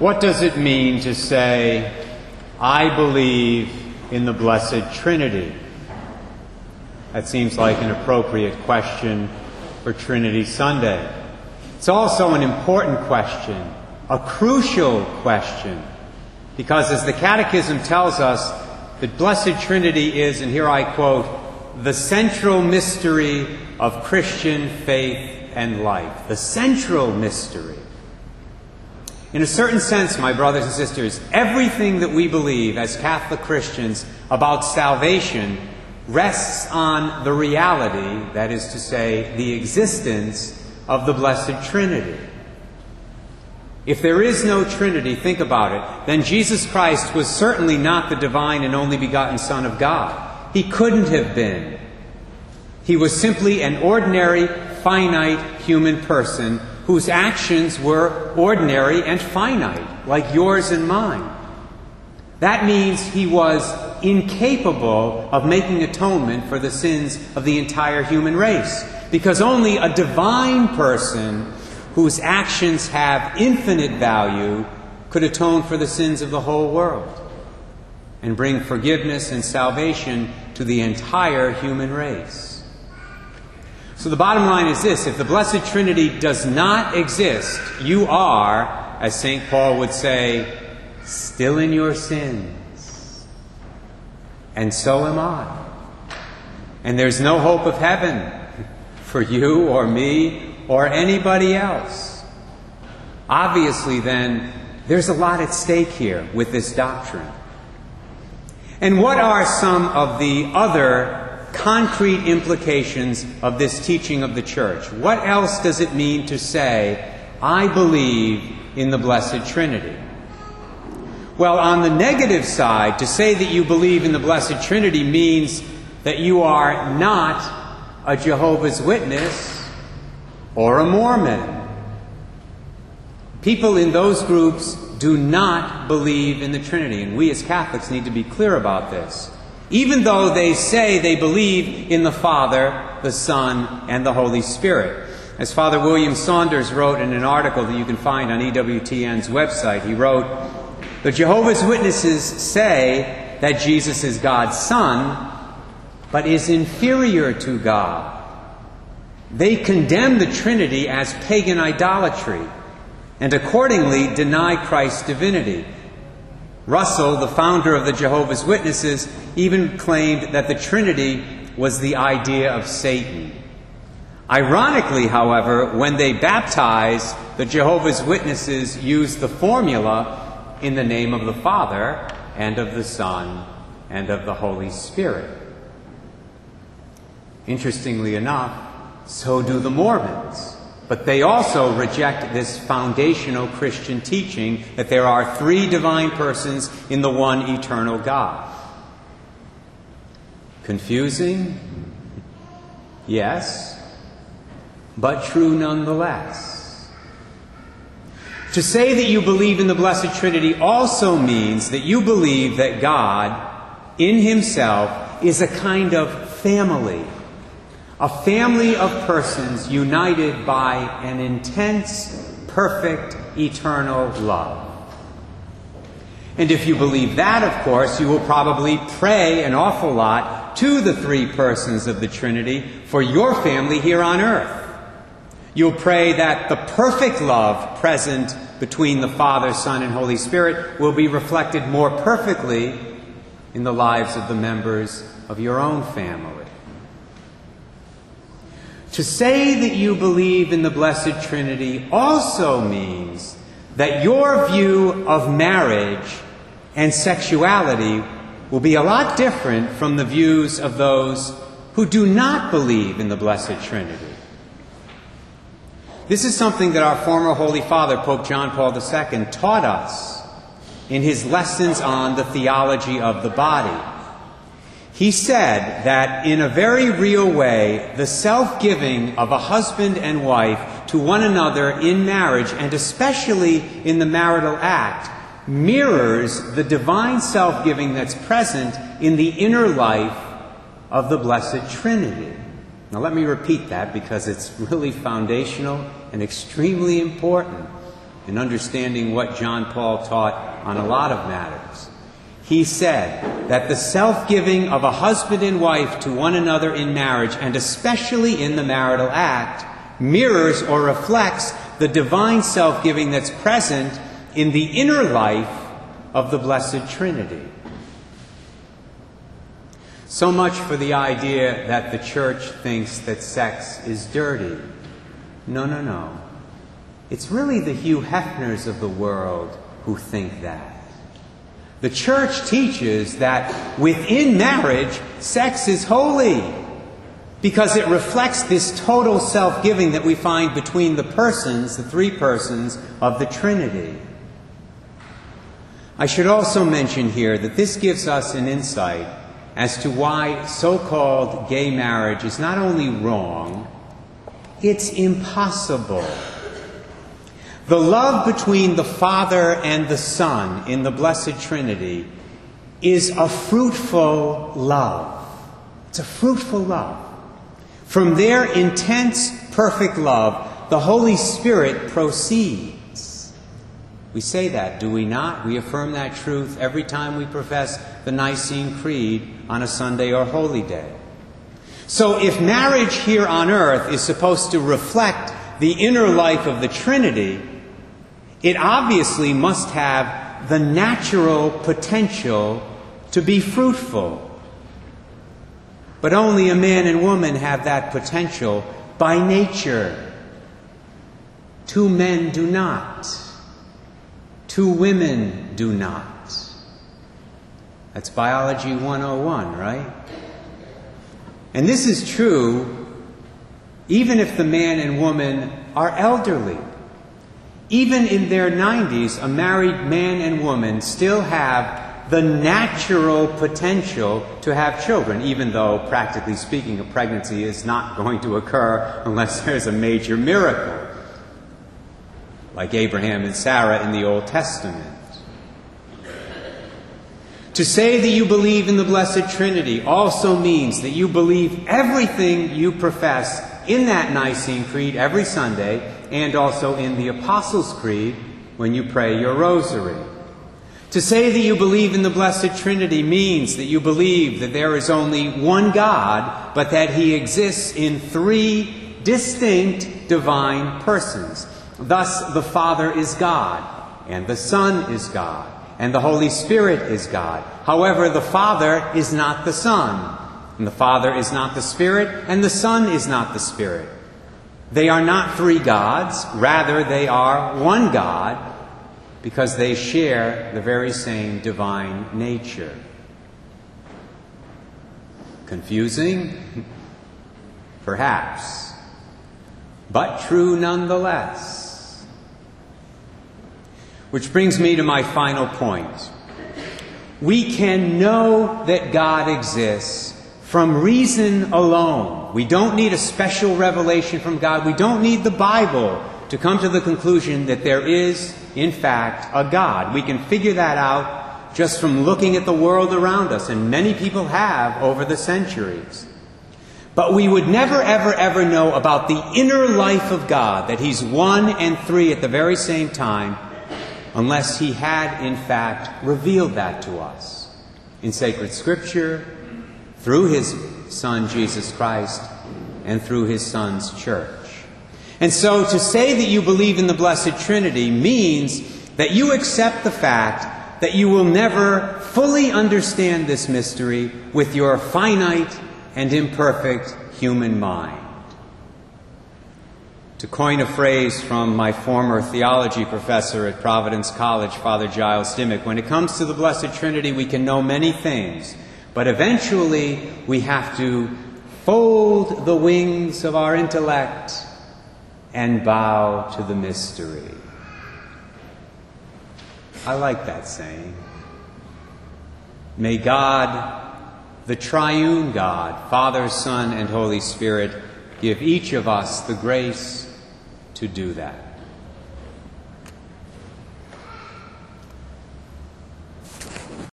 What does it mean to say, I believe in the Blessed Trinity? That seems like an appropriate question for Trinity Sunday. It's also an important question, a crucial question, because as the Catechism tells us, the Blessed Trinity is, and here I quote, the central mystery of Christian faith and life. The central mystery. In a certain sense, my brothers and sisters, everything that we believe as Catholic Christians about salvation rests on the reality, that is to say, the existence of the Blessed Trinity. If there is no Trinity, think about it, then Jesus Christ was certainly not the divine and only begotten Son of God. He couldn't have been. He was simply an ordinary, finite human person whose actions were ordinary and finite, like yours and mine. That means he was incapable of making atonement for the sins of the entire human race, because only a divine person whose actions have infinite value could atone for the sins of the whole world and bring forgiveness and salvation to the entire human race. So the bottom line is this if the Blessed Trinity does not exist, you are, as St. Paul would say, still in your sins. And so am I. And there's no hope of heaven for you or me or anybody else. Obviously, then, there's a lot at stake here with this doctrine. And what are some of the other concrete implications of this teaching of the church. What else does it mean to say, I believe in the Blessed Trinity? Well, on the negative side, to say that you believe in the Blessed Trinity means that you are not a Jehovah's Witness or a Mormon. People in those groups do not believe in the Trinity, and we as Catholics need to be clear about this even though they say they believe in the Father, the Son, and the Holy Spirit. As Father William Saunders wrote in an article that you can find on EWTN's website, he wrote, The Jehovah's Witnesses say that Jesus is God's Son, but is inferior to God. They condemn the Trinity as pagan idolatry and accordingly deny Christ's divinity. Russell, the founder of the Jehovah's Witnesses, even claimed that the Trinity was the idea of Satan. Ironically, however, when they baptize, the Jehovah's Witnesses use the formula in the name of the Father and of the Son and of the Holy Spirit. Interestingly enough, so do the Mormons. But they also reject this foundational Christian teaching that there are three divine persons in the one eternal God. Confusing? Yes, but true nonetheless. To say that you believe in the Blessed Trinity also means that you believe that God, in Himself, is a kind of family a family of persons united by an intense, perfect, eternal love. And if you believe that, of course, you will probably pray an awful lot to the three persons of the Trinity for your family here on earth. You'll pray that the perfect love present between the Father, Son, and Holy Spirit will be reflected more perfectly in the lives of the members of your own family. To say that you believe in the Blessed Trinity also means that your view of marriage and sexuality will be a lot different from the views of those who do not believe in the Blessed Trinity. This is something that our former Holy Father, Pope John Paul II, taught us in his lessons on the theology of the body. He said that in a very real way, the self giving of a husband and wife to one another in marriage, and especially in the marital act, mirrors the divine self giving that's present in the inner life of the Blessed Trinity. Now, let me repeat that because it's really foundational and extremely important. in understanding what John Paul taught on a lot of matters. He said that the self giving of a husband and wife to one another in marriage, and especially in the marital act, mirrors or reflects the divine self giving that's present in the inner life of the Blessed Trinity. So much for the idea that the church thinks that sex is dirty. No, no, no. It's really the Hugh Hefners of the world who think that. The church teaches that within marriage, sex is holy because it reflects this total self giving that we find between the persons, the three persons of the Trinity. I should also mention here that this gives us an insight as to why so called gay marriage is not only wrong, it's impossible. The love between the Father and the Son in the Blessed Trinity is a fruitful love. It's a fruitful love. From their intense, perfect love, the Holy Spirit proceeds. We say that, do we not? We affirm that truth every time we profess the Nicene Creed on a Sunday or holy day. So if marriage here on earth is supposed to reflect the inner life of the Trinity, it obviously must have the natural potential to be fruitful. But only a man and woman have that potential by nature. Two men do not. Two women do not. That's Biology 101, right? And this is true even if the man and woman are elderly. Even in their 90s, a married man and woman still have the natural potential to have children, even though, practically speaking, a pregnancy is not going to occur unless there's a major miracle, like Abraham and Sarah in the Old Testament. To say that you believe in the Blessed Trinity also means that you believe everything you profess in that Nicene Creed every Sunday and also in the Apostles' Creed when you pray your rosary. To say that you believe in the Blessed Trinity means that you believe that there is only one God, but that He exists in three distinct divine persons. Thus, the Father is God, and the Son is God, and the Holy Spirit is God. However, the Father is not the Son, and the Father is not the Spirit, and the Son is not the Spirit. They are not three gods, rather, they are one God because they share the very same divine nature. Confusing? Perhaps. But true nonetheless. Which brings me to my final point. We can know that God exists from reason alone. We don't need a special revelation from God. We don't need the Bible to come to the conclusion that there is, in fact, a God. We can figure that out just from looking at the world around us, and many people have over the centuries. But we would never, ever, ever know about the inner life of God, that He's one and three at the very same time, unless He had, in fact, revealed that to us in sacred Scripture, through his Son, Jesus Christ, and through his Son's church. And so to say that you believe in the Blessed Trinity means that you accept the fact that you will never fully understand this mystery with your finite and imperfect human mind. To coin a phrase from my former theology professor at Providence College, Father Giles Dimock, when it comes to the Blessed Trinity, we can know many things but eventually, we have to fold the wings of our intellect and bow to the mystery. I like that saying. May God, the triune God, Father, Son, and Holy Spirit, give each of us the grace to do that.